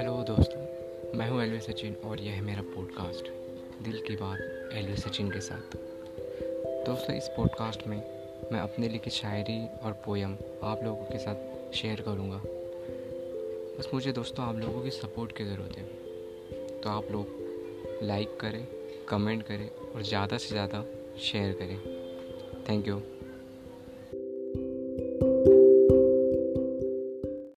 Hello दोस्तों। मैं हूँ एलवी सचिन और यह है मेरा पॉडकास्ट दिल की बात एलवी सचिन के साथ। दोस्तों, इस पॉडकास्ट में मैं अपने लिखी शायरी और पोयम आप लोगों के साथ शेयर करूँगा। बस मुझे दोस्तों, आप लोगों की सपोर्ट की ज़रूरत है। तो आप लोग लाइक करें कमेंट करें और ज़्यादा से ज़्यादा शेयर करें। Thank you